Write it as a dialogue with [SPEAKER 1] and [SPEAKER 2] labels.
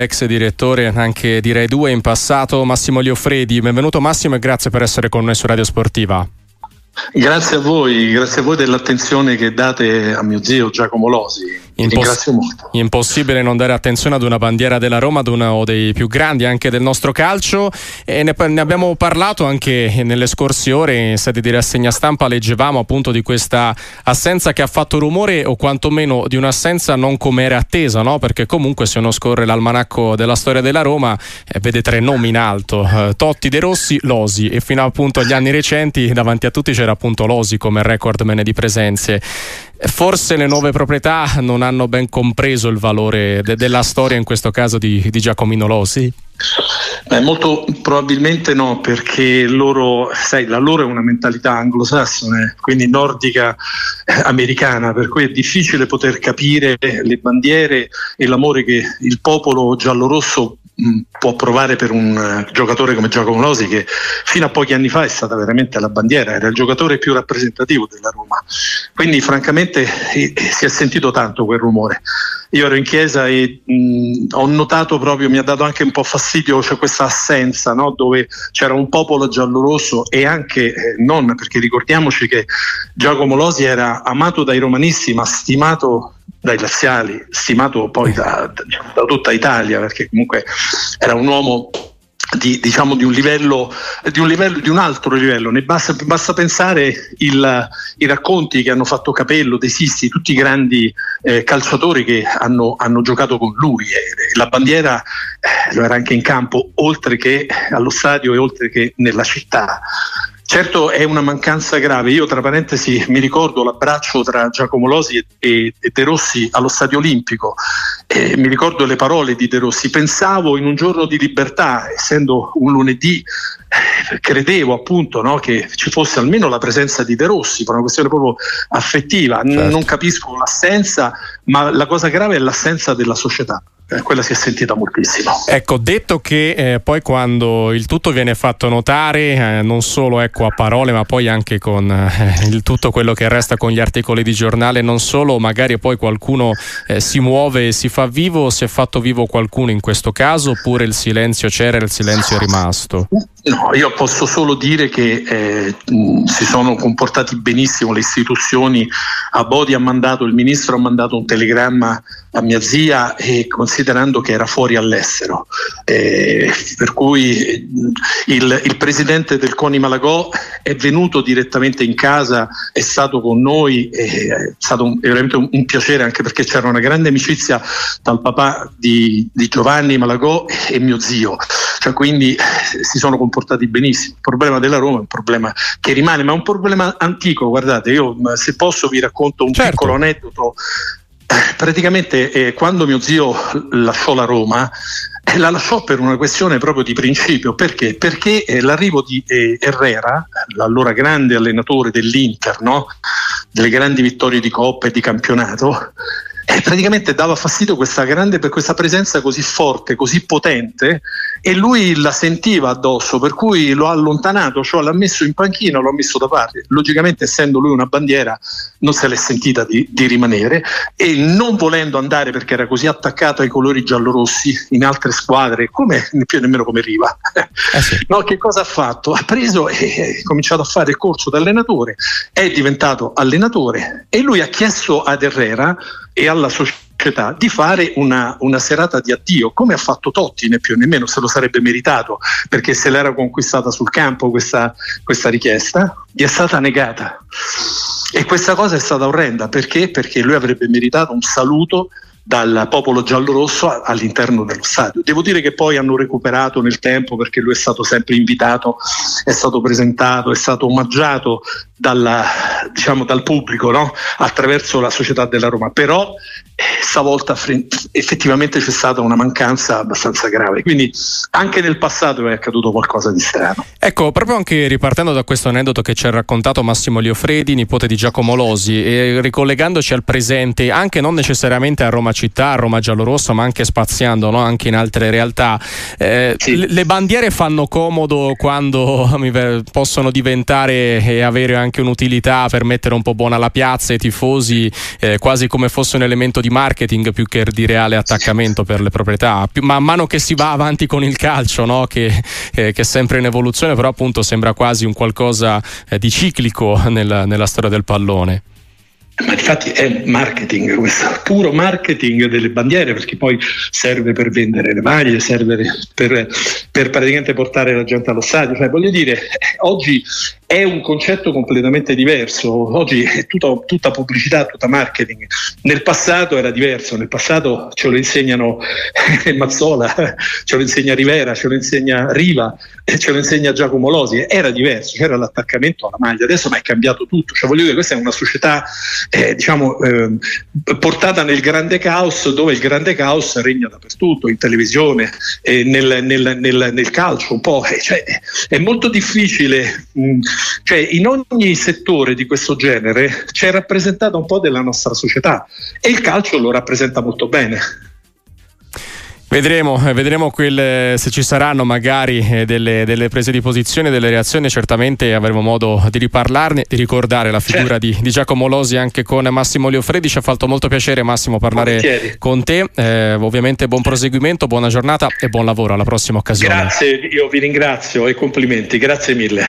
[SPEAKER 1] ex direttore anche di Rai 2 in passato Massimo Liofredi. Benvenuto Massimo e grazie per essere con noi su Radio Sportiva.
[SPEAKER 2] Grazie a voi, grazie a voi dell'attenzione che date a mio zio Giacomo Losi. Imposs-.
[SPEAKER 1] Impossibile non dare attenzione ad una bandiera della Roma, ad uno dei più grandi anche del nostro calcio. E ne, ne abbiamo parlato anche nelle scorse ore in sede di rassegna stampa. Leggevamo appunto di questa assenza che ha fatto rumore, o quantomeno di un'assenza non come era attesa, no? perché comunque se uno scorre l'almanacco della storia della Roma eh, vede tre nomi in alto: eh, Totti, De Rossi, Losi. E fino appunto agli anni recenti davanti a tutti c'era appunto Losi come recordman di presenze. Forse le nuove proprietà non hanno ben compreso il valore de- della storia, in questo caso di, di Giacomino Losi?
[SPEAKER 2] Beh, molto probabilmente no, perché loro, sai, la loro è una mentalità anglosassone, quindi nordica eh, americana, per cui è difficile poter capire le bandiere e l'amore che il popolo giallorosso può provare per un uh, giocatore come Giacomo Losi che fino a pochi anni fa è stata veramente la bandiera, era il giocatore più rappresentativo della Roma. Quindi francamente eh, si è sentito tanto quel rumore. Io ero in chiesa e mh, ho notato proprio, mi ha dato anche un po' fastidio cioè questa assenza no? dove c'era un popolo giallorosso e anche eh, non, perché ricordiamoci che Giacomo Losi era amato dai romanisti ma stimato dai laziali, stimato poi da, da, tutta Italia, perché comunque era un uomo di, diciamo, di, un livello, di, un livello, di un altro livello. Basta, basta pensare il, i racconti che hanno fatto Capello, De Sisti, tutti i grandi eh, calciatori che hanno, hanno, giocato con lui. Eh, la bandiera eh, lo era anche in campo, oltre che allo stadio e oltre che nella città. Certo è una mancanza grave, io tra parentesi mi ricordo l'abbraccio tra Giacomo Losi e, e De Rossi allo Stadio Olimpico, e mi ricordo le parole di De Rossi, pensavo in un giorno di libertà, essendo un lunedì, eh, credevo appunto no, che ci fosse almeno la presenza di De Rossi, per una questione proprio affettiva, certo. non capisco l'assenza, ma la cosa grave è l'assenza della società. eh, quella si è sentita moltissimo.
[SPEAKER 1] Ecco, detto che eh, poi quando il tutto viene fatto notare, eh, non solo ecco, a parole, ma poi anche con eh, il tutto quello che resta con gli articoli di giornale, non solo magari poi qualcuno eh, si muove e si fa vivo, si è fatto vivo qualcuno in questo caso, oppure il silenzio c'era e il silenzio è rimasto?
[SPEAKER 2] No, io posso solo dire che eh, si sono comportati benissimo le istituzioni. A Bodi ha mandato, il ministro ha mandato un telegramma a mia zia e considerando che era fuori all'estero. Eh, per cui il, il, presidente del CONI Malagò è venuto direttamente in casa, è stato con noi, è stato un, è veramente un, un, piacere anche perché c'era una grande amicizia dal papà di, di Giovanni Malagò e mio zio. Cioè, quindi si sono comportati benissimo. Il problema della Roma è un problema che rimane, ma è un problema antico. Guardate, io se posso vi racconto un certo. piccolo aneddoto. Praticamente eh, quando mio zio lasciò la Roma, eh, la lasciò per una questione proprio di principio. Perché? Perché eh, l'arrivo di eh, Herrera, l'allora grande allenatore dell'Inter, no? delle grandi vittorie di Coppa e di campionato, eh, praticamente dava fastidio questa grande per questa presenza così forte, così potente e lui la sentiva addosso, per cui lo ha allontanato, cioè l'ha messo in panchina, l'ha messo da parte. Logicamente, essendo lui una bandiera, non se l'è sentita di, di rimanere e non volendo andare perché era così attaccato ai colori giallorossi in altre squadre, come più nemmeno come Riva. Eh sì. no, che cosa ha fatto? Ha preso e ha cominciato a fare il corso da allenatore, è diventato allenatore e lui ha chiesto ad Herrera e alla società di fare una, una, serata di addio, come ha fatto Totti, né più né meno se lo sarebbe meritato, perché se l'era conquistata sul campo questa, questa richiesta, gli è stata negata. E questa cosa è stata orrenda, perché? Perché lui avrebbe meritato un saluto dal popolo giallorosso all'interno dello stadio. Devo dire che poi hanno recuperato nel tempo perché lui è stato sempre invitato, è stato presentato, è stato omaggiato dalla, diciamo, dal pubblico no? attraverso la società della Roma, però eh, stavolta effettivamente c'è stata una mancanza abbastanza grave, quindi anche nel passato è accaduto qualcosa di strano.
[SPEAKER 1] Ecco, proprio anche ripartendo da questo aneddoto che ci ha raccontato Massimo Liofredi, nipote di Giacomo Losi, e ricollegandoci al presente, anche non necessariamente a Roma città, Roma giallorossa, ma anche spaziando no? anche in altre realtà, eh, sì. le bandiere fanno comodo quando possono diventare e avere anche un'utilità per mettere un po' buona la piazza, i tifosi, eh, quasi come fosse un elemento di marketing più che di reale attaccamento per le proprietà. Più, man mano che si va avanti con il calcio, no? che, eh, che, è sempre in evoluzione, però appunto sembra quasi un qualcosa eh, di ciclico nel, nella storia del pallone.
[SPEAKER 2] Ma infatti è marketing, questo puro marketing delle bandiere, perché poi serve per vendere le maglie, serve per, per praticamente portare la gente allo stadio. Cioè, voglio dire, oggi è un concetto completamente diverso. Oggi è tutta, tutta, pubblicità, tutta marketing. Nel passato era diverso, nel passato ce lo insegnano Mazzola, ce lo insegna Rivera, ce lo insegna Riva, ce lo insegna Giacomo Losi. Era diverso, c'era l'attaccamento alla maglia, adesso ma è cambiato tutto. Cioè, voglio dire, questa è una società eh, diciamo, eh, portata nel grande caos, dove il grande caos regna dappertutto, in televisione, eh, nel, nel, nel, nel, calcio un po'. Cioè, è molto difficile. Mh, cioè, in ogni settore di questo genere c'è rappresentata un po' della nostra società e il calcio lo rappresenta molto bene.
[SPEAKER 1] Vedremo, eh, vedremo quel, se ci saranno magari eh, delle, delle, prese di posizione, delle reazioni, certamente avremo modo di riparlarne, di ricordare la figura certo. di, di, Giacomo Losi anche con Massimo Leofredi, ci ha fatto molto piacere Massimo parlare Volentieri. con te, eh, ovviamente buon proseguimento, buona giornata e buon lavoro, alla prossima occasione.
[SPEAKER 2] Grazie, io vi ringrazio e complimenti, grazie mille.